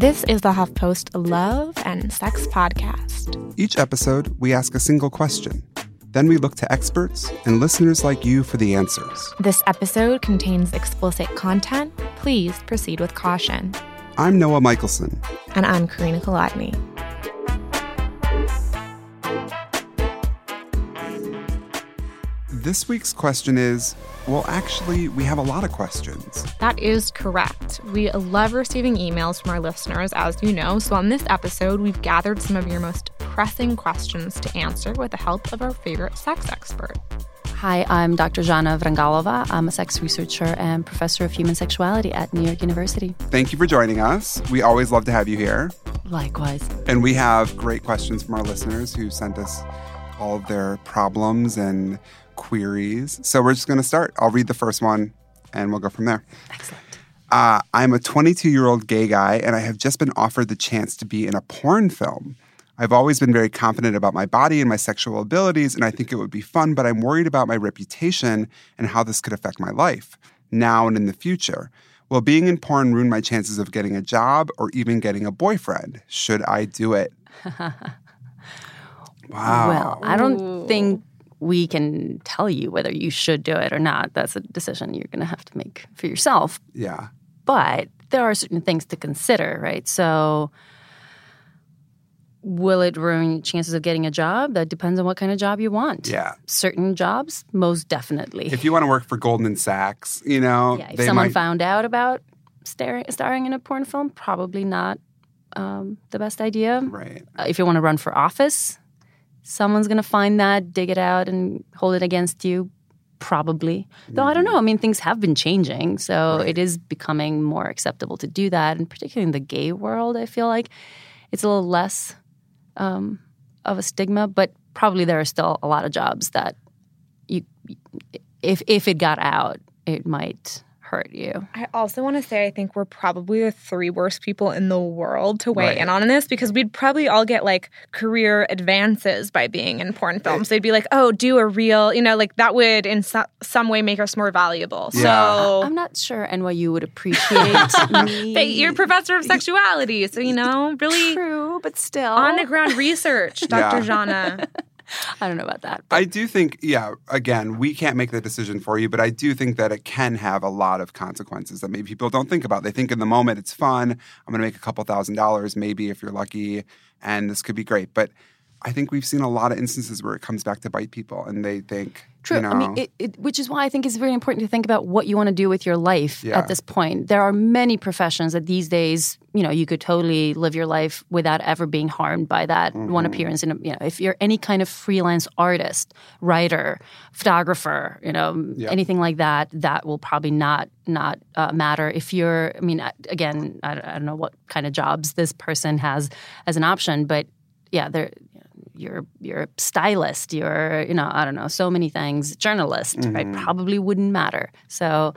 This is the HuffPost Love and Sex Podcast. Each episode, we ask a single question. Then we look to experts and listeners like you for the answers. This episode contains explicit content. Please proceed with caution. I'm Noah Michelson. And I'm Carina Kolodny. This week's question is well, actually, we have a lot of questions. That is correct. We love receiving emails from our listeners, as you know. So, on this episode, we've gathered some of your most pressing questions to answer with the help of our favorite sex expert. Hi, I'm Dr. Zhana Vrangalova. I'm a sex researcher and professor of human sexuality at New York University. Thank you for joining us. We always love to have you here. Likewise. And we have great questions from our listeners who sent us all of their problems and queries. So we're just going to start. I'll read the first one and we'll go from there. Excellent. Uh, I'm a 22 year old gay guy and I have just been offered the chance to be in a porn film. I've always been very confident about my body and my sexual abilities, and I think it would be fun, but I'm worried about my reputation and how this could affect my life now and in the future. Will being in porn ruin my chances of getting a job or even getting a boyfriend? Should I do it? wow. Well, I don't think we can tell you whether you should do it or not. That's a decision you're going to have to make for yourself. Yeah. But there are certain things to consider, right? So, will it ruin your chances of getting a job? That depends on what kind of job you want. Yeah. Certain jobs, most definitely. If you want to work for Goldman Sachs, you know, yeah, if someone might... found out about starring, starring in a porn film, probably not um, the best idea. Right. Uh, if you want to run for office, someone's going to find that, dig it out, and hold it against you. Probably. Mm-hmm. Though I don't know. I mean, things have been changing. So right. it is becoming more acceptable to do that. And particularly in the gay world, I feel like it's a little less um, of a stigma. But probably there are still a lot of jobs that you, if, if it got out, it might hurt you. I also want to say I think we're probably the three worst people in the world to weigh right. in on this because we'd probably all get like career advances by being in porn films. They'd be like, "Oh, do a real," you know, like that would in so- some way make us more valuable. Yeah. So I'm not sure NYU would appreciate me. You're professor of sexuality, so you know, really true, but still on the ground research, Dr. Yeah. Zhana. I don't know about that. But. I do think, yeah, again, we can't make the decision for you, but I do think that it can have a lot of consequences that maybe people don't think about. They think in the moment it's fun. I'm going to make a couple thousand dollars, maybe if you're lucky, and this could be great. But I think we've seen a lot of instances where it comes back to bite people and they think, True. You know, I mean, it, it, which is why I think it's very important to think about what you want to do with your life yeah. at this point. There are many professions that these days, you know, you could totally live your life without ever being harmed by that mm-hmm. one appearance. In a, you know, if you're any kind of freelance artist, writer, photographer, you know, yeah. anything like that, that will probably not not uh, matter. If you're, I mean, again, I, I don't know what kind of jobs this person has as an option, but yeah, there you're you're a stylist, you're you know I don't know so many things, journalist, mm-hmm. right? Probably wouldn't matter. So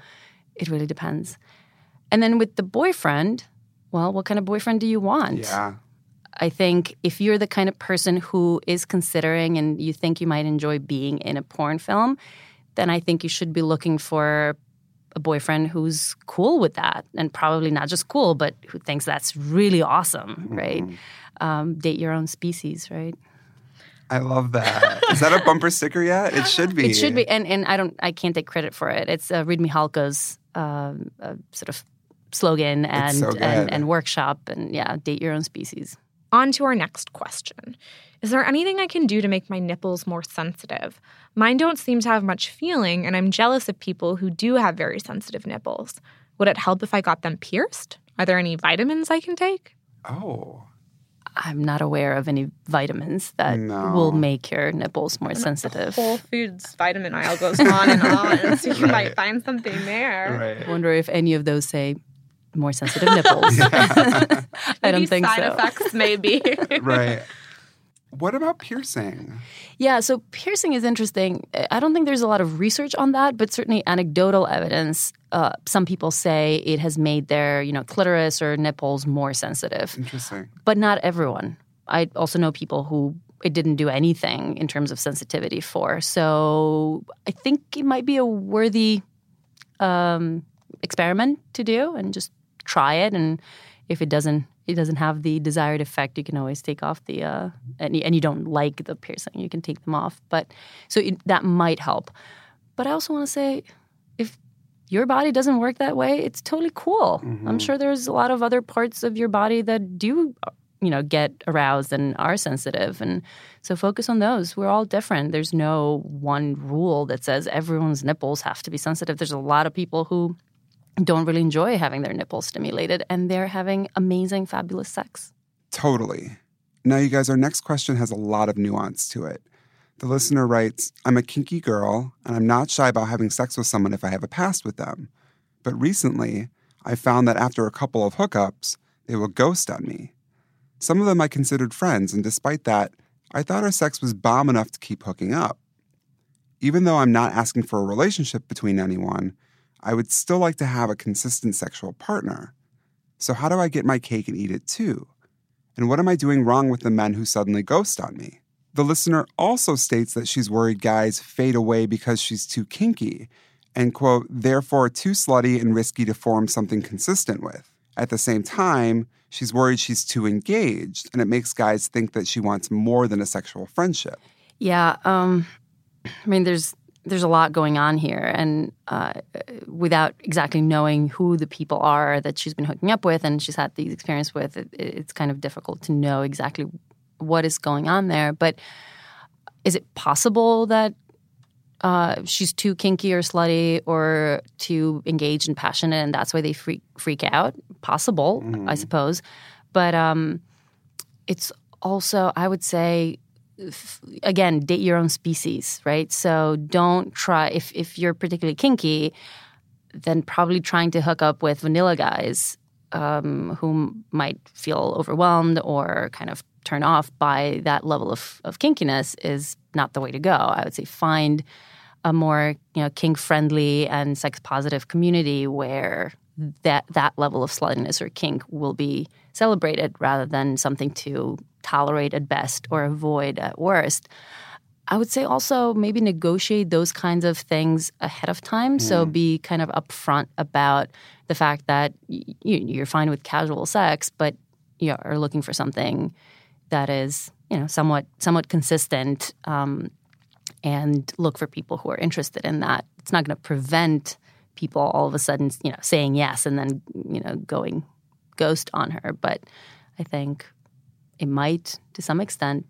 it really depends. And then with the boyfriend, well, what kind of boyfriend do you want? Yeah. I think if you're the kind of person who is considering and you think you might enjoy being in a porn film, then I think you should be looking for a boyfriend who's cool with that and probably not just cool, but who thinks that's really awesome, right? Mm-hmm. Um, date your own species, right? I love that. Is that a bumper sticker yet? It should be. It should be, and and I don't, I can't take credit for it. It's uh, Reid Mihalko's uh, uh, sort of slogan and, so and and workshop, and yeah, date your own species. On to our next question. Is there anything I can do to make my nipples more sensitive? Mine don't seem to have much feeling, and I'm jealous of people who do have very sensitive nipples. Would it help if I got them pierced? Are there any vitamins I can take? Oh. I'm not aware of any vitamins that no. will make your nipples more sensitive. Whole Foods vitamin aisle goes on and on, so you right. might find something there. Right. I wonder if any of those say more sensitive nipples. I don't think side so. effects, maybe. right. What about piercing? Yeah, so piercing is interesting. I don't think there's a lot of research on that, but certainly anecdotal evidence. Uh, some people say it has made their, you know, clitoris or nipples more sensitive. Interesting. But not everyone. I also know people who it didn't do anything in terms of sensitivity for. So I think it might be a worthy um, experiment to do and just try it and if it doesn't it doesn't have the desired effect, you can always take off the uh, and, and you don't like the piercing, you can take them off. But so it, that might help. But I also want to say, if your body doesn't work that way, it's totally cool. Mm-hmm. I'm sure there's a lot of other parts of your body that do, you know, get aroused and are sensitive. And so focus on those. We're all different. There's no one rule that says everyone's nipples have to be sensitive. There's a lot of people who don't really enjoy having their nipples stimulated and they're having amazing, fabulous sex. Totally. Now, you guys, our next question has a lot of nuance to it. The listener writes I'm a kinky girl, and I'm not shy about having sex with someone if I have a past with them. But recently, I found that after a couple of hookups, they will ghost on me. Some of them I considered friends, and despite that, I thought our sex was bomb enough to keep hooking up. Even though I'm not asking for a relationship between anyone, I would still like to have a consistent sexual partner. So, how do I get my cake and eat it too? And what am I doing wrong with the men who suddenly ghost on me? The listener also states that she's worried guys fade away because she's too kinky and, quote, therefore too slutty and risky to form something consistent with. At the same time, she's worried she's too engaged and it makes guys think that she wants more than a sexual friendship. Yeah. Um, I mean, there's there's a lot going on here, and uh, without exactly knowing who the people are that she's been hooking up with and she's had these experiences with, it, it's kind of difficult to know exactly what is going on there. But is it possible that uh, she's too kinky or slutty or too engaged and passionate, and that's why they freak freak out? Possible, mm. I suppose. But um, it's also, I would say, again, date your own species, right? So don't try if if you're particularly kinky, then probably trying to hook up with vanilla guys um, who might feel overwhelmed or kind of turn off by that level of, of kinkiness is not the way to go. I would say find a more you know kink friendly and sex positive community where that that level of sluttiness or kink will be celebrated rather than something to tolerate at best or avoid at worst. I would say also maybe negotiate those kinds of things ahead of time. Mm. So be kind of upfront about the fact that you're fine with casual sex, but you are looking for something that is you know somewhat somewhat consistent um, and look for people who are interested in that. It's not going to prevent people all of a sudden you know saying yes and then you know going ghost on her, but I think it might to some extent.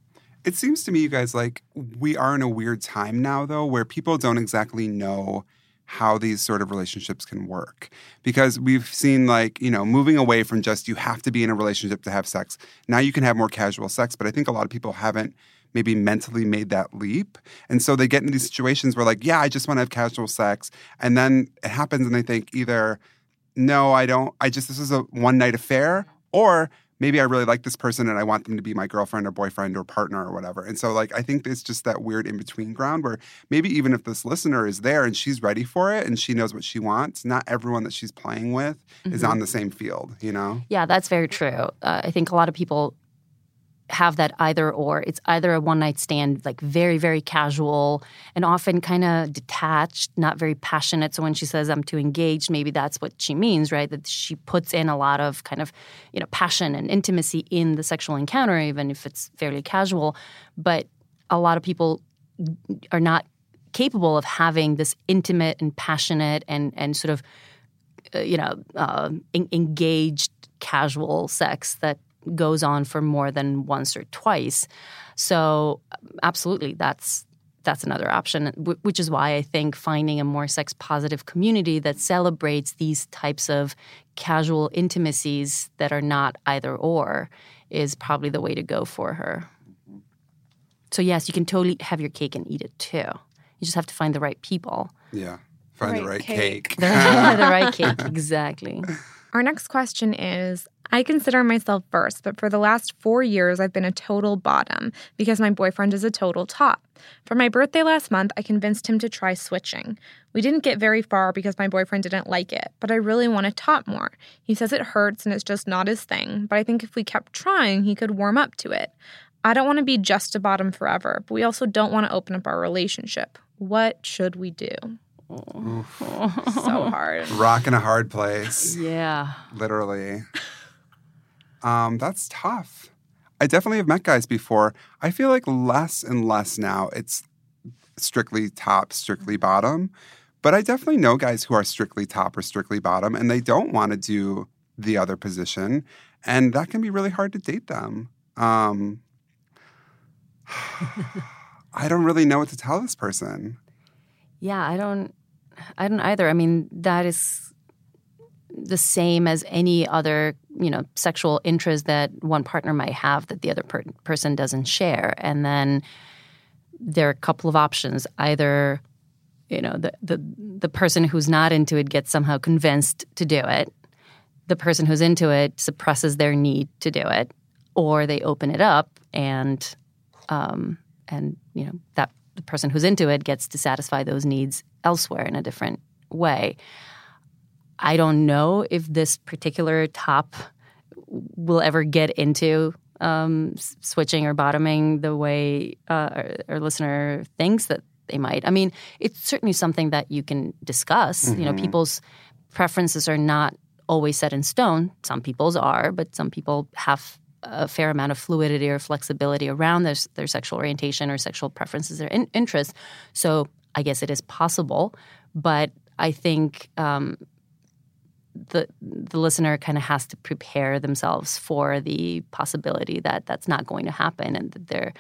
It seems to me, you guys, like we are in a weird time now, though, where people don't exactly know how these sort of relationships can work. Because we've seen like you know moving away from just you have to be in a relationship to have sex. Now you can have more casual sex but i think a lot of people haven't maybe mentally made that leap and so they get into these situations where like yeah i just want to have casual sex and then it happens and they think either no i don't i just this is a one night affair or maybe I really like this person and I want them to be my girlfriend or boyfriend or partner or whatever. And so, like, I think it's just that weird in between ground where maybe even if this listener is there and she's ready for it and she knows what she wants, not everyone that she's playing with mm-hmm. is on the same field, you know? Yeah, that's very true. Uh, I think a lot of people have that either or. It's either a one night stand, like very, very casual and often kind of detached, not very passionate. So when she says I'm too engaged, maybe that's what she means, right? That she puts in a lot of kind of, you know, passion and intimacy in the sexual encounter, even if it's fairly casual. But a lot of people are not capable of having this intimate and passionate and and sort of uh, you know uh, engaged casual sex that goes on for more than once or twice. So absolutely, that's that's another option, which is why I think finding a more sex positive community that celebrates these types of casual intimacies that are not either or is probably the way to go for her. So, yes, you can totally have your cake and eat it too. You just have to find the right people. Yeah, find the right, the right cake. cake. the right cake, exactly. Our next question is I consider myself vers, but for the last four years, I've been a total bottom because my boyfriend is a total top. For my birthday last month, I convinced him to try switching. We didn't get very far because my boyfriend didn't like it, but I really want to top more. He says it hurts and it's just not his thing, but I think if we kept trying, he could warm up to it. I don't want to be just a bottom forever, but we also don't want to open up our relationship. What should we do? so hard. Rock in a hard place. Yeah. Literally. Um, that's tough. I definitely have met guys before. I feel like less and less now. It's strictly top, strictly bottom. But I definitely know guys who are strictly top or strictly bottom, and they don't want to do the other position, and that can be really hard to date them. Um, I don't really know what to tell this person. Yeah, I don't. I don't either. I mean, that is the same as any other, you know, sexual interest that one partner might have that the other per- person doesn't share, and then there are a couple of options. Either, you know, the the the person who's not into it gets somehow convinced to do it. The person who's into it suppresses their need to do it, or they open it up and um, and you know that the person who's into it gets to satisfy those needs elsewhere in a different way. I don't know if this particular top will ever get into um, switching or bottoming the way uh, our, our, listener thinks that they might. I mean, it's certainly something that you can discuss. Mm-hmm. You know, mm-hmm. people's preferences are not always set in stone. Some people's are, but some people have a fair amount of fluidity or flexibility around their, their sexual orientation or sexual preferences or in, interests. So I guess it is possible, but I think um, the the listener kind of has to prepare themselves for the possibility that that's not going to happen, and that they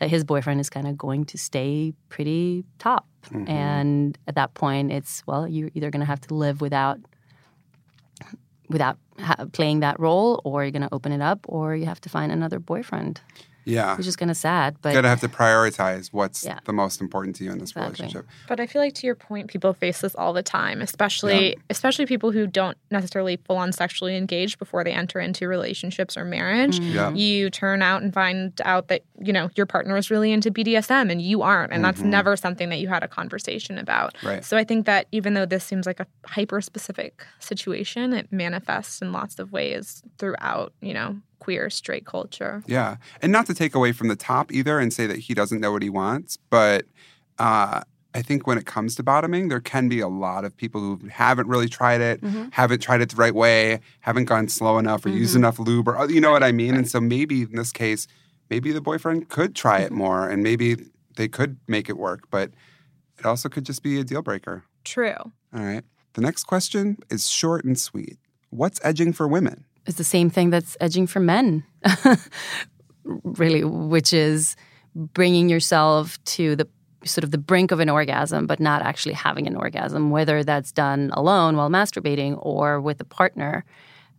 that his boyfriend is kind of going to stay pretty top. Mm-hmm. And at that point, it's well, you're either going to have to live without without ha- playing that role, or you're going to open it up, or you have to find another boyfriend. Yeah. Which is kind of sad. But you gotta have to prioritize what's yeah. the most important to you in this exactly. relationship. But I feel like to your point, people face this all the time, especially yeah. especially people who don't necessarily full on sexually engage before they enter into relationships or marriage. Mm. Yeah. You turn out and find out that, you know, your partner is really into BDSM and you aren't. And mm-hmm. that's never something that you had a conversation about. Right. So I think that even though this seems like a hyper specific situation, it manifests in lots of ways throughout, you know, queer straight culture. Yeah. And not to take away from the top either and say that he doesn't know what he wants, but uh, I think when it comes to bottoming, there can be a lot of people who haven't really tried it, mm-hmm. haven't tried it the right way, haven't gone slow enough or mm-hmm. used enough lube or you know what I mean? Right. And so maybe in this case, maybe the boyfriend could try mm-hmm. it more and maybe they could make it work, but it also could just be a deal breaker. True. All right. The next question is short and sweet. What's edging for women? Is the same thing that's edging for men, really, which is bringing yourself to the sort of the brink of an orgasm, but not actually having an orgasm, whether that's done alone while masturbating or with a partner,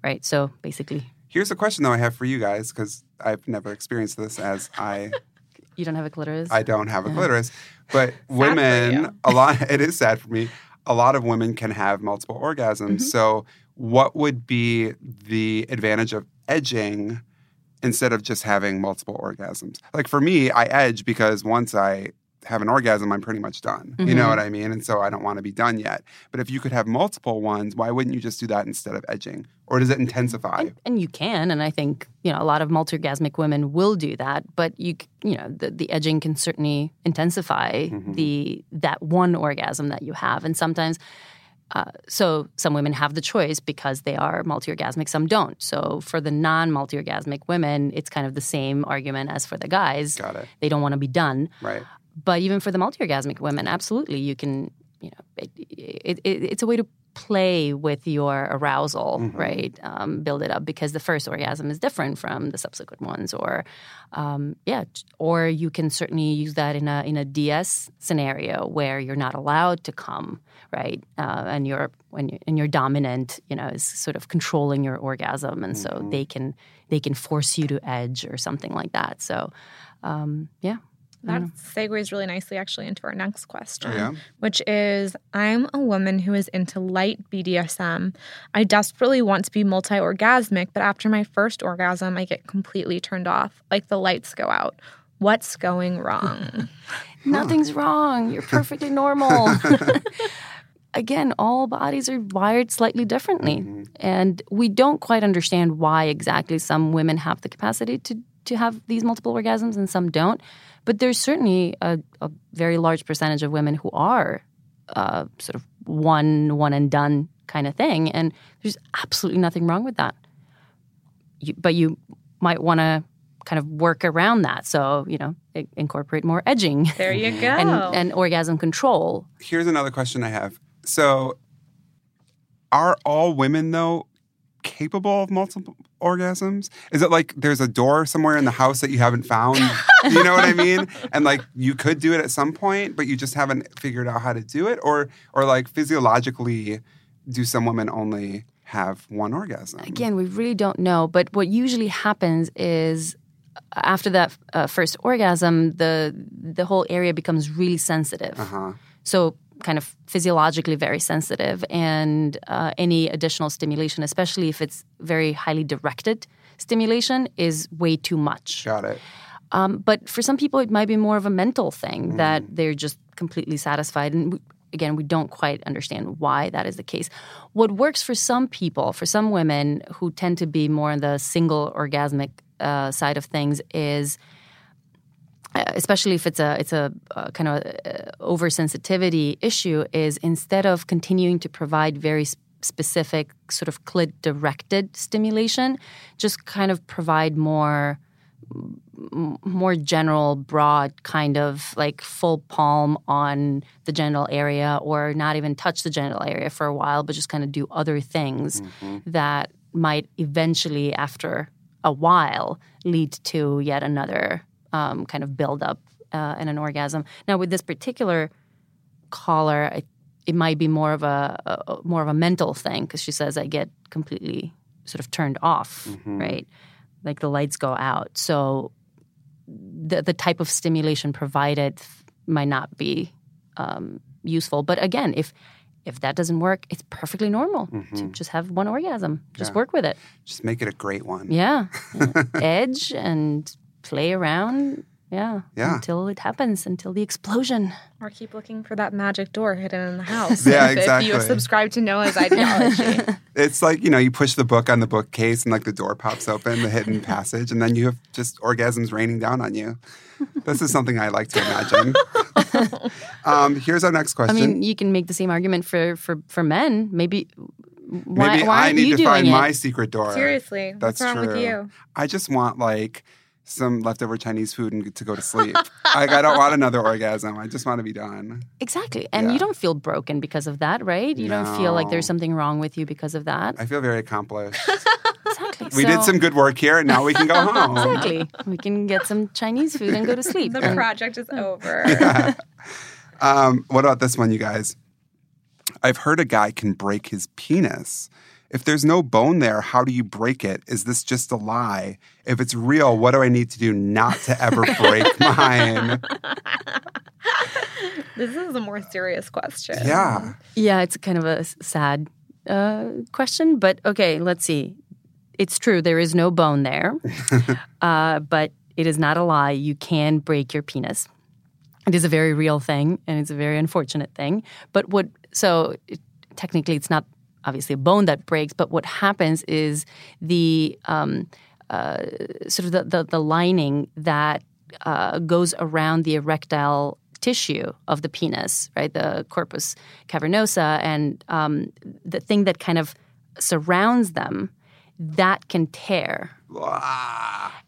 right? So basically. Here's a question, though, I have for you guys, because I've never experienced this as I. you don't have a clitoris? I don't have a clitoris. But women, a lot, it is sad for me. A lot of women can have multiple orgasms. Mm-hmm. So what would be the advantage of edging instead of just having multiple orgasms? Like for me, I edge because once I have an orgasm, I'm pretty much done. Mm-hmm. You know mm-hmm. what I mean? And so I don't want to be done yet. But if you could have multiple ones, why wouldn't you just do that instead of edging? Or does it intensify? And, and you can, and I think you know a lot of multi-orgasmic women will do that. But you you know the, the edging can certainly intensify mm-hmm. the that one orgasm that you have, and sometimes uh, so some women have the choice because they are multi-orgasmic, some don't. So for the non-multi-orgasmic women, it's kind of the same argument as for the guys. Got it. They don't want to be done. Right. But even for the multi-orgasmic women, absolutely, you can. You know, it, it, it, it's a way to play with your arousal, mm-hmm. right? Um, build it up because the first orgasm is different from the subsequent ones, or um, yeah, or you can certainly use that in a in a DS scenario where you're not allowed to come, right? Uh, and you're when you, and you're dominant, you know, is sort of controlling your orgasm, and mm-hmm. so they can they can force you to edge or something like that. So um, yeah. That mm. segues really nicely actually into our next question, oh, yeah. which is I'm a woman who is into light BDSM. I desperately want to be multi orgasmic, but after my first orgasm, I get completely turned off, like the lights go out. What's going wrong? Nothing's wrong. You're perfectly normal. Again, all bodies are wired slightly differently. Mm-hmm. And we don't quite understand why exactly some women have the capacity to, to have these multiple orgasms and some don't. But there's certainly a, a very large percentage of women who are uh, sort of one one and done kind of thing, and there's absolutely nothing wrong with that. you, but you might want to kind of work around that. So, you know, incorporate more edging. There you go. and, and orgasm control. Here's another question I have. So, are all women, though, capable of multiple orgasms? Is it like there's a door somewhere in the house that you haven't found? you know what I mean? And like you could do it at some point, but you just haven't figured out how to do it? Or, or like physiologically, do some women only have one orgasm? Again, we really don't know. But what usually happens is after that uh, first orgasm, the the whole area becomes really sensitive. Uh-huh. So kind of physiologically very sensitive, and uh, any additional stimulation, especially if it's very highly directed stimulation, is way too much. Got it. Um, but for some people, it might be more of a mental thing mm. that they're just completely satisfied. And we, again, we don't quite understand why that is the case. What works for some people, for some women who tend to be more on the single orgasmic uh, side of things is especially if it's a it's a, a kind of uh, oversensitivity issue is instead of continuing to provide very specific sort of clit directed stimulation just kind of provide more more general broad kind of like full palm on the genital area or not even touch the genital area for a while but just kind of do other things mm-hmm. that might eventually after a while lead to yet another um, kind of buildup uh, and an orgasm. Now, with this particular caller, it, it might be more of a, a more of a mental thing because she says I get completely sort of turned off, mm-hmm. right? Like the lights go out. So the the type of stimulation provided might not be um, useful. But again, if if that doesn't work, it's perfectly normal mm-hmm. to just have one orgasm. Just yeah. work with it. Just make it a great one. Yeah. Edge and play around. Yeah. Yeah. Until it happens, until the explosion. Or keep looking for that magic door hidden in the house. yeah, exactly. If you subscribe to Noah's ideology. it's like, you know, you push the book on the bookcase and like the door pops open, the hidden passage, and then you have just orgasms raining down on you. This is something I like to imagine. um, here's our next question. I mean, you can make the same argument for for for men. Maybe why, Maybe why I need to find it? my secret door. Seriously, that's what's wrong true. with you? I just want like some leftover Chinese food and to go to sleep. like I don't want another orgasm. I just want to be done. Exactly. And yeah. you don't feel broken because of that, right? You no. don't feel like there's something wrong with you because of that. I feel very accomplished. exactly. We so, did some good work here and now we can go home. exactly. We can get some Chinese food and go to sleep. the project is over. Yeah. Um, what about this one, you guys? I've heard a guy can break his penis. If there's no bone there, how do you break it? Is this just a lie? If it's real, what do I need to do not to ever break mine? This is a more serious question. Yeah. Yeah, it's kind of a sad uh, question, but okay, let's see. It's true, there is no bone there, uh, but it is not a lie. You can break your penis. It is a very real thing, and it's a very unfortunate thing. But what, so it, technically, it's not obviously a bone that breaks, but what happens is the um, uh, sort of the, the, the lining that uh, goes around the erectile tissue of the penis, right? The corpus cavernosa, and um, the thing that kind of surrounds them, that can tear.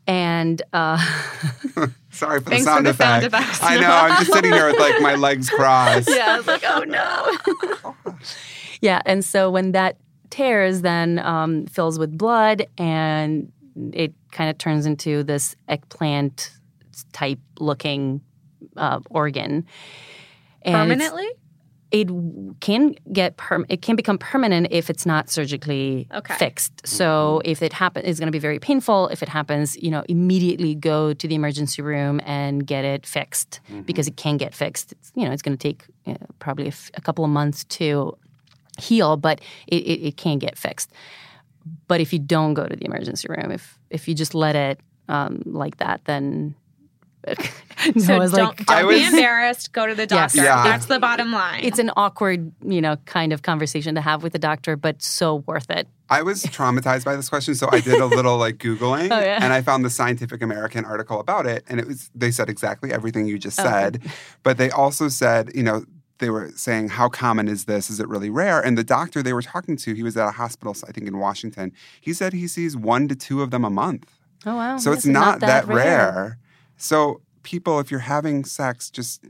And uh, sorry for the, sound, for the effect. sound effects. I know. I'm just sitting here with like my legs crossed. Yeah, I was like, oh no. Yeah, and so when that tears, then um, fills with blood, and it kind of turns into this eggplant type looking uh, organ. And Permanently? It can get perm- it can become permanent if it's not surgically okay. fixed. So if it happens, it's going to be very painful. If it happens, you know, immediately go to the emergency room and get it fixed mm-hmm. because it can get fixed. It's, you know, it's going to take uh, probably a, f- a couple of months to heal, but it, it, it, can get fixed. But if you don't go to the emergency room, if if you just let it um, like that, then so don't, like, don't was, be embarrassed. Go to the doctor. Yes. Yeah. That's the bottom line. It's an awkward, you know, kind of conversation to have with the doctor, but so worth it. I was traumatized by this question, so I did a little like googling, oh, yeah? and I found the Scientific American article about it, and it was they said exactly everything you just said, okay. but they also said, you know, they were saying, How common is this? Is it really rare? And the doctor they were talking to, he was at a hospital, I think in Washington. He said he sees one to two of them a month. Oh, wow. So it's not, not, that, that rare. rare. So, people, if you're having sex, just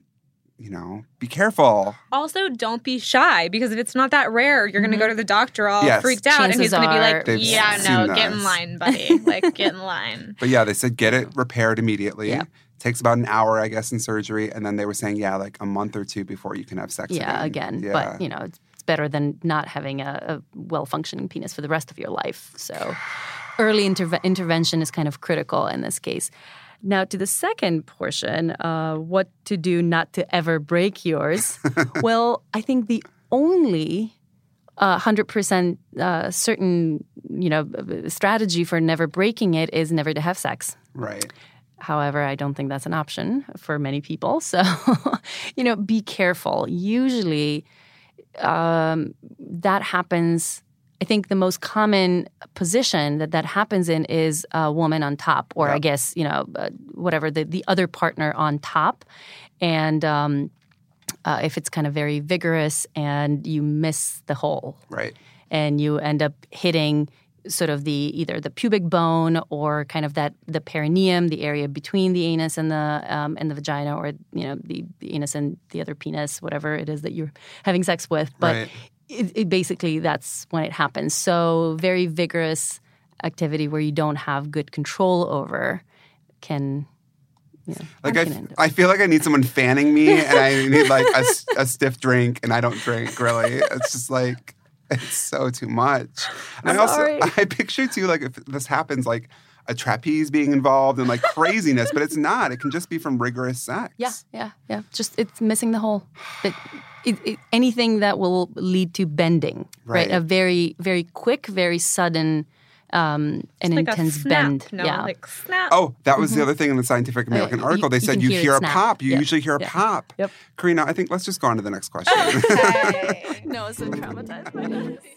you know, be careful. Also, don't be shy because if it's not that rare, you're going to go mm-hmm. to the doctor all yes. freaked out, Chances and he's going to be like, "Yeah, no, get in line, buddy. like, get in line." But yeah, they said get it repaired immediately. Yeah. Takes about an hour, I guess, in surgery, and then they were saying, yeah, like a month or two before you can have sex. Yeah, again, again. Yeah. but you know, it's better than not having a, a well functioning penis for the rest of your life. So, early interve- intervention is kind of critical in this case. Now, to the second portion, uh, what to do not to ever break yours. well, I think the only uh, 100% uh, certain, you know, strategy for never breaking it is never to have sex. Right. However, I don't think that's an option for many people. So, you know, be careful. Usually, um, that happens I think the most common position that that happens in is a woman on top, or yep. I guess you know uh, whatever the the other partner on top, and um, uh, if it's kind of very vigorous and you miss the hole, right, and you end up hitting sort of the either the pubic bone or kind of that the perineum, the area between the anus and the um, and the vagina, or you know the, the anus and the other penis, whatever it is that you're having sex with. But right it, it basically that's when it happens. So very vigorous activity where you don't have good control over can yeah, like I, I feel like I need someone fanning me, and I need like a, a, stiff drink, and I don't drink really. It's just like it's so too much. And I'm I also sorry. I picture too like if this happens like a trapeze being involved and like craziness, but it's not. It can just be from rigorous sex. Yeah, yeah, yeah. Just it's missing the hole. It, it, it, anything that will lead to bending, right? right? A very, very quick, very sudden, um, an like intense bend. No, yeah. like snap. Oh, that was mm-hmm. the other thing in the Scientific American article. They said you hear, hear a pop. You yeah. usually hear a yeah. pop. Yep. Carina, I think let's just go on to the next question. Okay. no, so traumatized by this.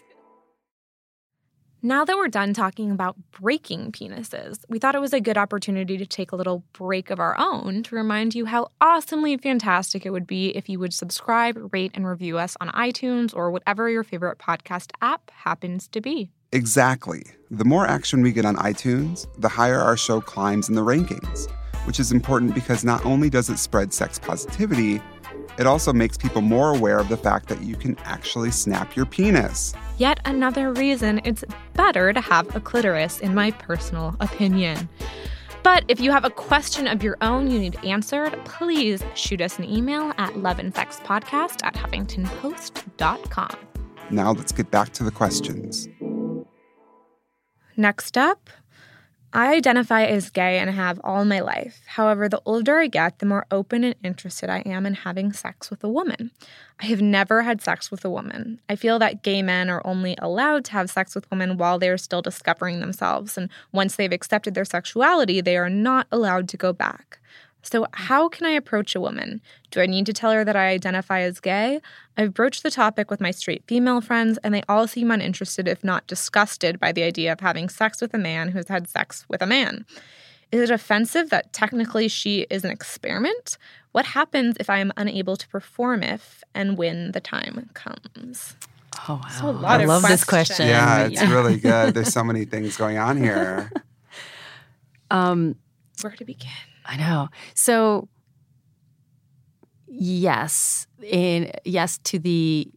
Now that we're done talking about breaking penises, we thought it was a good opportunity to take a little break of our own to remind you how awesomely fantastic it would be if you would subscribe, rate, and review us on iTunes or whatever your favorite podcast app happens to be. Exactly. The more action we get on iTunes, the higher our show climbs in the rankings, which is important because not only does it spread sex positivity, it also makes people more aware of the fact that you can actually snap your penis. Yet another reason it's better to have a clitoris, in my personal opinion. But if you have a question of your own you need answered, please shoot us an email at loveandsexpodcast at huffingtonpost.com. Now let's get back to the questions. Next up, I identify as gay and have all my life. However, the older I get, the more open and interested I am in having sex with a woman. I have never had sex with a woman. I feel that gay men are only allowed to have sex with women while they are still discovering themselves, and once they've accepted their sexuality, they are not allowed to go back. So, how can I approach a woman? Do I need to tell her that I identify as gay? I've broached the topic with my straight female friends, and they all seem uninterested, if not disgusted, by the idea of having sex with a man who's had sex with a man. Is it offensive that technically she is an experiment? What happens if I am unable to perform if and when the time comes? Oh, wow. So I love questions. this question. Yeah, it's yeah. really good. There's so many things going on here. Um, Where to begin? I know. So yes, in yes to the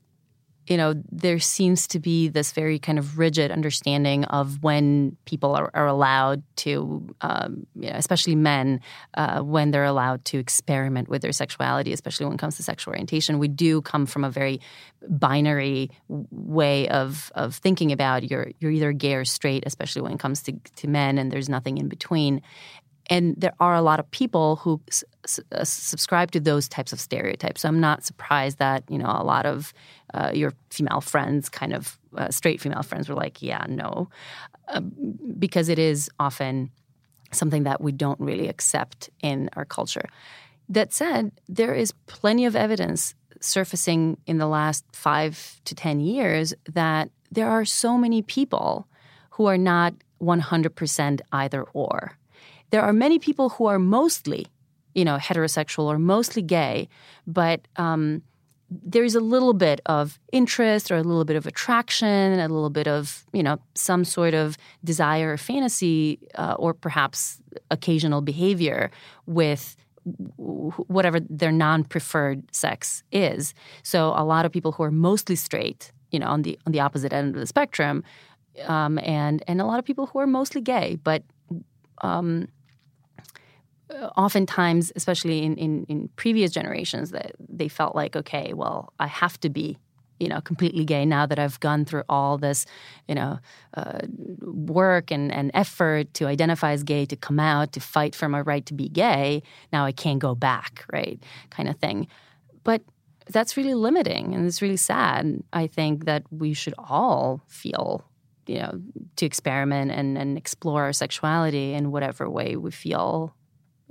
you know, there seems to be this very kind of rigid understanding of when people are, are allowed to, um, you know, especially men, uh, when they're allowed to experiment with their sexuality, especially when it comes to sexual orientation. We do come from a very binary way of of thinking about you're you're either gay or straight, especially when it comes to to men, and there's nothing in between. And there are a lot of people who s- uh, subscribe to those types of stereotypes. So I'm not surprised that you know a lot of uh, your female friends, kind of uh, straight female friends, were like, "Yeah, no," uh, because it is often something that we don't really accept in our culture. That said, there is plenty of evidence surfacing in the last five to ten years that there are so many people who are not 100% either or there are many people who are mostly, you know, heterosexual or mostly gay, but um, there's a little bit of interest or a little bit of attraction, a little bit of, you know, some sort of desire or fantasy, uh, or perhaps occasional behavior with whatever their non-preferred sex is. So a lot of people who are mostly straight, you know, on the on the opposite end of the spectrum, um, and and a lot of people who are mostly gay, but um, oftentimes, especially in, in, in previous generations, that they felt like, okay, well, I have to be you know completely gay now that i've gone through all this you know uh, work and, and effort to identify as gay to come out to fight for my right to be gay. Now i can't go back right kind of thing. But that's really limiting and it's really sad. I think that we should all feel you know to experiment and, and explore our sexuality in whatever way we feel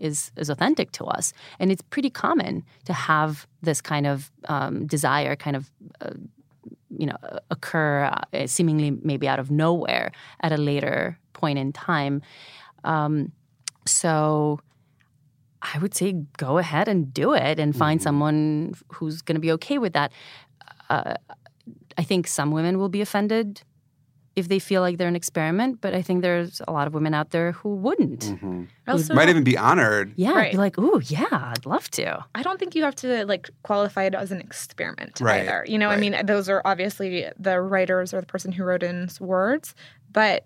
is is authentic to us, and it's pretty common to have this kind of um, desire, kind of. Uh, you know, occur uh, seemingly maybe out of nowhere at a later point in time. Um, so, I would say go ahead and do it and find mm-hmm. someone who's going to be okay with that. Uh, I think some women will be offended if they feel like they're an experiment, but I think there's a lot of women out there who wouldn't. Mm-hmm. Also, might even be honored. Yeah, right. be like, "Ooh, yeah, I'd love to." I don't think you have to like qualify it as an experiment right. either. You know, right. I mean, those are obviously the writers or the person who wrote in's words, but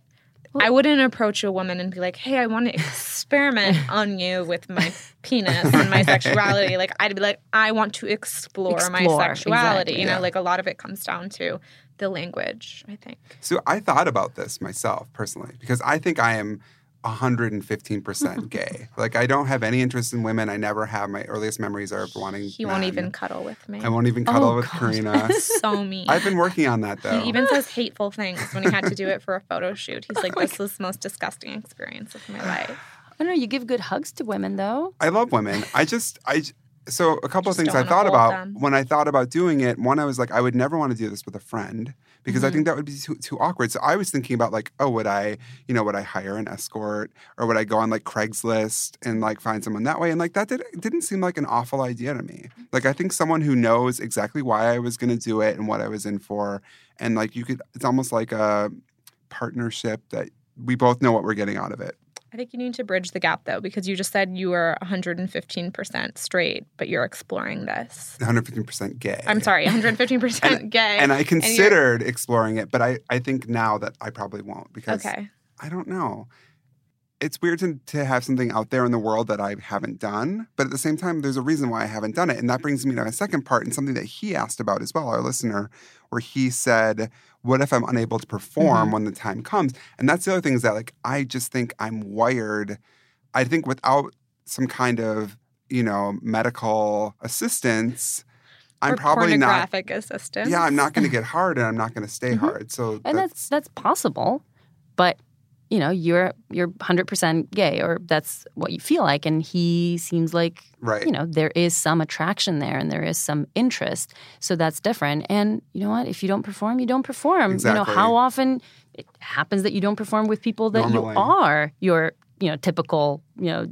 I wouldn't approach a woman and be like, "Hey, I want to experiment on you with my penis and my sexuality." Like, I'd be like, "I want to explore, explore my sexuality." Exactly, you know, yeah. like a lot of it comes down to the language, I think. So I thought about this myself personally because I think I am 115% gay. like I don't have any interest in women. I never have. My earliest memories are of wanting He won't even cuddle with me. I won't even cuddle oh, with God. Carina. so mean. I've been working on that though. He even says hateful things when he had to do it for a photo shoot. He's like, this was the most disgusting experience of my life. I don't know. You give good hugs to women, though. I love women. I just, I, so a couple of things I thought about them. when I thought about doing it. One, I was like, I would never want to do this with a friend because mm-hmm. I think that would be too, too awkward. So I was thinking about like, oh, would I, you know, would I hire an escort or would I go on like Craigslist and like find someone that way? And like that did, didn't seem like an awful idea to me. Like I think someone who knows exactly why I was going to do it and what I was in for, and like you could, it's almost like a partnership that we both know what we're getting out of it. I think you need to bridge the gap though, because you just said you were 115% straight, but you're exploring this. 115% gay. I'm sorry, 115% and, gay. And I considered and exploring it, but I, I think now that I probably won't because okay. I don't know. It's weird to, to have something out there in the world that I haven't done, but at the same time, there's a reason why I haven't done it. And that brings me to my second part and something that he asked about as well, our listener, where he said, what if I'm unable to perform mm-hmm. when the time comes? And that's the other thing is that like I just think I'm wired. I think without some kind of you know medical assistance. I'm or probably not graphic assistance. Yeah, I'm not going to get hard, and I'm not going to stay mm-hmm. hard. So and that's, that's that's possible, but you know you're you're 100% gay or that's what you feel like and he seems like right. you know there is some attraction there and there is some interest so that's different and you know what if you don't perform you don't perform exactly. you know how often it happens that you don't perform with people that Normally. you are your you know typical you know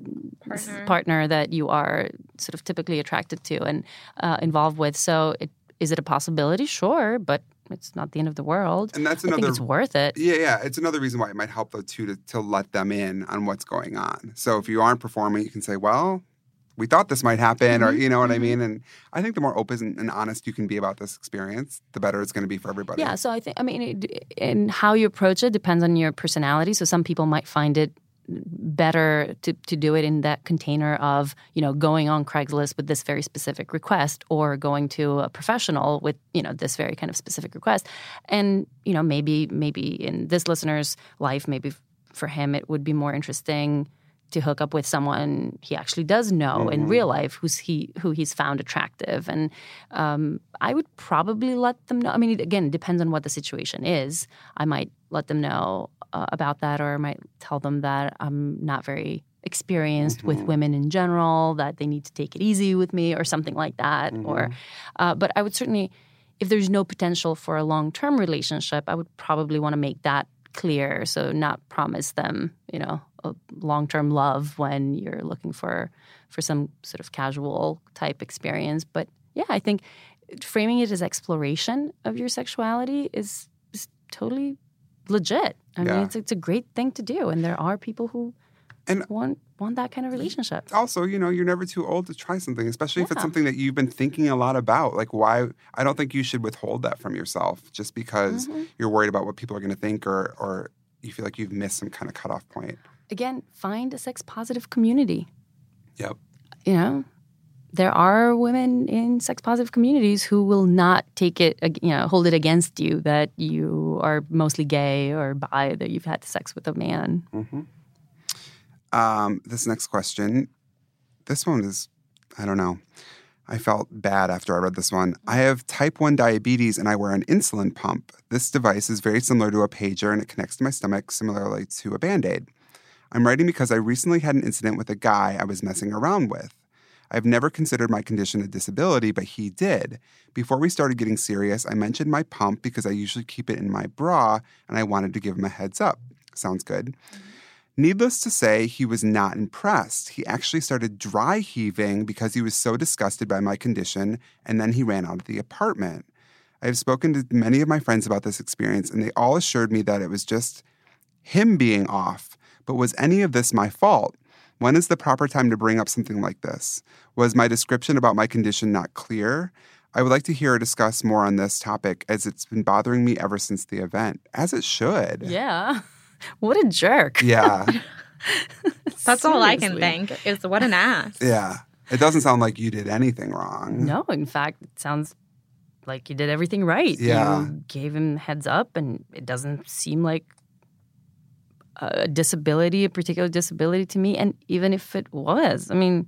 partner. partner that you are sort of typically attracted to and uh, involved with so it, is it a possibility sure but it's not the end of the world. And that's another. it's worth it. Yeah, yeah. It's another reason why it might help though too to, to let them in on what's going on. So if you aren't performing, you can say, well. We thought this might happen, mm-hmm. or you know what mm-hmm. I mean. And I think the more open and honest you can be about this experience, the better it's going to be for everybody. Yeah. So I think, I mean, it, and how you approach it depends on your personality. So some people might find it better to, to do it in that container of you know going on craigslist with this very specific request or going to a professional with you know this very kind of specific request. And you know maybe maybe in this listener's life maybe for him it would be more interesting to hook up with someone he actually does know mm-hmm. in real life who's he who he's found attractive and um, i would probably let them know i mean again it depends on what the situation is i might let them know uh, about that, or I might tell them that I'm not very experienced mm-hmm. with women in general, that they need to take it easy with me, or something like that. Mm-hmm. Or, uh, but I would certainly, if there's no potential for a long term relationship, I would probably want to make that clear. So not promise them, you know, long term love when you're looking for for some sort of casual type experience. But yeah, I think framing it as exploration of your sexuality is, is totally legit. I yeah. mean, it's, it's a great thing to do, and there are people who and want want that kind of relationship. Also, you know, you're never too old to try something, especially yeah. if it's something that you've been thinking a lot about. Like, why? I don't think you should withhold that from yourself just because mm-hmm. you're worried about what people are going to think, or or you feel like you've missed some kind of cutoff point. Again, find a sex positive community. Yep. You know, there are women in sex positive communities who will not take it, you know, hold it against you that you are mostly gay or bi, that you've had sex with a man. Mm-hmm. Um, this next question, this one is, I don't know. I felt bad after I read this one. I have type 1 diabetes and I wear an insulin pump. This device is very similar to a pager and it connects to my stomach similarly to a band aid. I'm writing because I recently had an incident with a guy I was messing around with. I've never considered my condition a disability, but he did. Before we started getting serious, I mentioned my pump because I usually keep it in my bra and I wanted to give him a heads up. Sounds good. Needless to say, he was not impressed. He actually started dry heaving because he was so disgusted by my condition, and then he ran out of the apartment. I have spoken to many of my friends about this experience, and they all assured me that it was just him being off. But was any of this my fault? When is the proper time to bring up something like this? Was my description about my condition not clear? I would like to hear or discuss more on this topic as it's been bothering me ever since the event, as it should. Yeah. What a jerk. Yeah. That's all I can think is what an ass. Yeah. It doesn't sound like you did anything wrong. No, in fact, it sounds like you did everything right. Yeah. You gave him heads up, and it doesn't seem like a disability, a particular disability to me. And even if it was, I mean,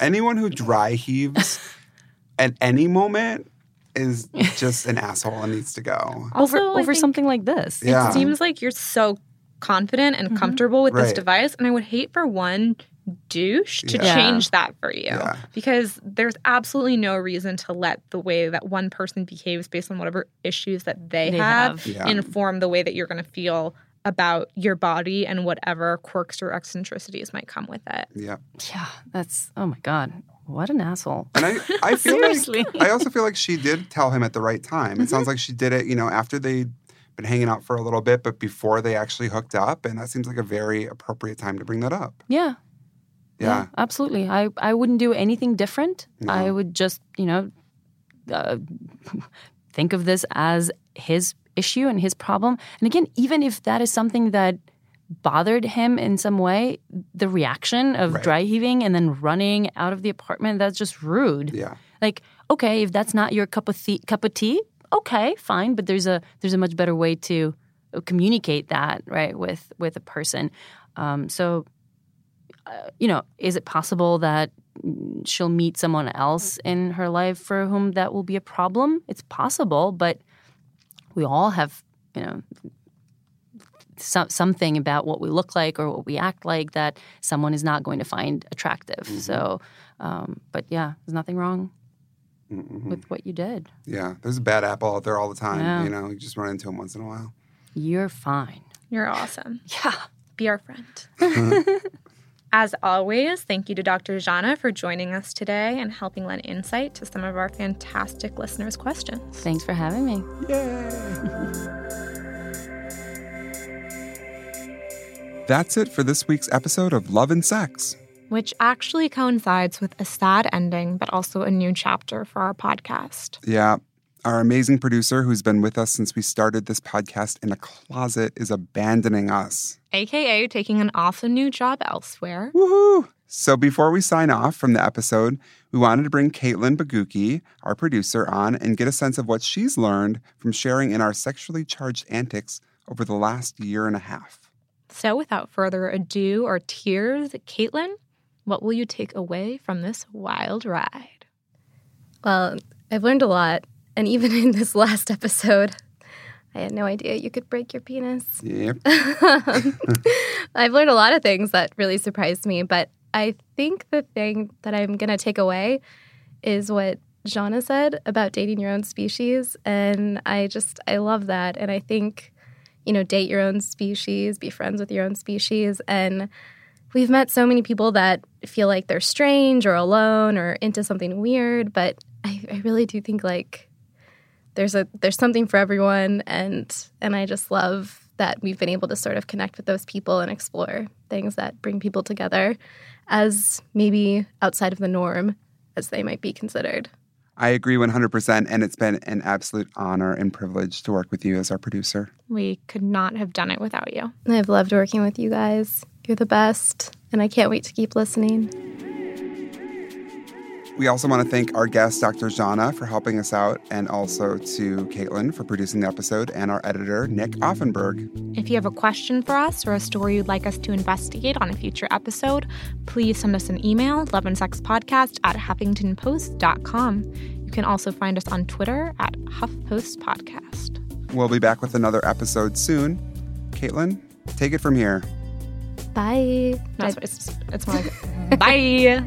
anyone who dry heaves at any moment is just an asshole and needs to go. Also, over over something like this. Yeah. It seems like you're so confident and mm-hmm. comfortable with right. this device. And I would hate for one douche to yeah. change that for you yeah. because there's absolutely no reason to let the way that one person behaves based on whatever issues that they, they have, have. Yeah. inform the way that you're going to feel about your body and whatever quirks or eccentricities might come with it. Yeah. Yeah, that's oh my god. What an asshole. And I, I feel Seriously. like I also feel like she did tell him at the right time. Mm-hmm. It sounds like she did it, you know, after they'd been hanging out for a little bit, but before they actually hooked up. And that seems like a very appropriate time to bring that up. Yeah. Yeah. yeah absolutely. I, I wouldn't do anything different. No. I would just, you know, uh, think of this as his issue and his problem. And again, even if that is something that bothered him in some way, the reaction of right. dry heaving and then running out of the apartment, that's just rude. Yeah. Like, okay, if that's not your cup of tea, cup of tea, okay, fine, but there's a there's a much better way to communicate that, right, with with a person. Um, so uh, you know, is it possible that she'll meet someone else in her life for whom that will be a problem? It's possible, but we all have, you know, some, something about what we look like or what we act like that someone is not going to find attractive. Mm-hmm. So, um, but yeah, there's nothing wrong mm-hmm. with what you did. Yeah, there's a bad apple out there all the time. Yeah. You know, you just run into them once in a while. You're fine. You're awesome. Yeah. Be our friend. As always, thank you to Dr. Zhana for joining us today and helping lend insight to some of our fantastic listeners' questions. Thanks for having me. Yay! That's it for this week's episode of Love and Sex. Which actually coincides with a sad ending, but also a new chapter for our podcast. Yeah. Our amazing producer, who's been with us since we started this podcast in a closet, is abandoning us. AKA taking an awesome new job elsewhere. Woohoo! So before we sign off from the episode, we wanted to bring Caitlin Baguki, our producer, on and get a sense of what she's learned from sharing in our sexually charged antics over the last year and a half. So, without further ado or tears, Caitlin, what will you take away from this wild ride? Well, I've learned a lot. And even in this last episode, I had no idea you could break your penis. Yep. I've learned a lot of things that really surprised me. But I think the thing that I'm going to take away is what Zhana said about dating your own species. And I just, I love that. And I think you know, date your own species, be friends with your own species. And we've met so many people that feel like they're strange or alone or into something weird. But I, I really do think like there's a there's something for everyone and and I just love that we've been able to sort of connect with those people and explore things that bring people together as maybe outside of the norm as they might be considered. I agree 100%. And it's been an absolute honor and privilege to work with you as our producer. We could not have done it without you. I've loved working with you guys. You're the best. And I can't wait to keep listening. We also want to thank our guest, Dr. Zhana, for helping us out, and also to Caitlin for producing the episode, and our editor, Nick Offenberg. If you have a question for us or a story you'd like us to investigate on a future episode, please send us an email, loveandsexpodcast at huffingtonpost.com. You can also find us on Twitter at HuffPostPodcast. We'll be back with another episode soon. Caitlin, take it from here bye. Not I. It's more like bye.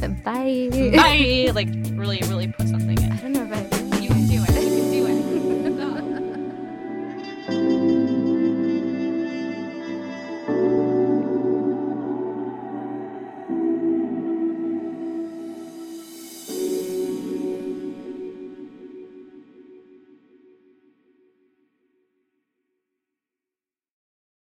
Like, bye. Bye. Like really, really put something in. I don't know if I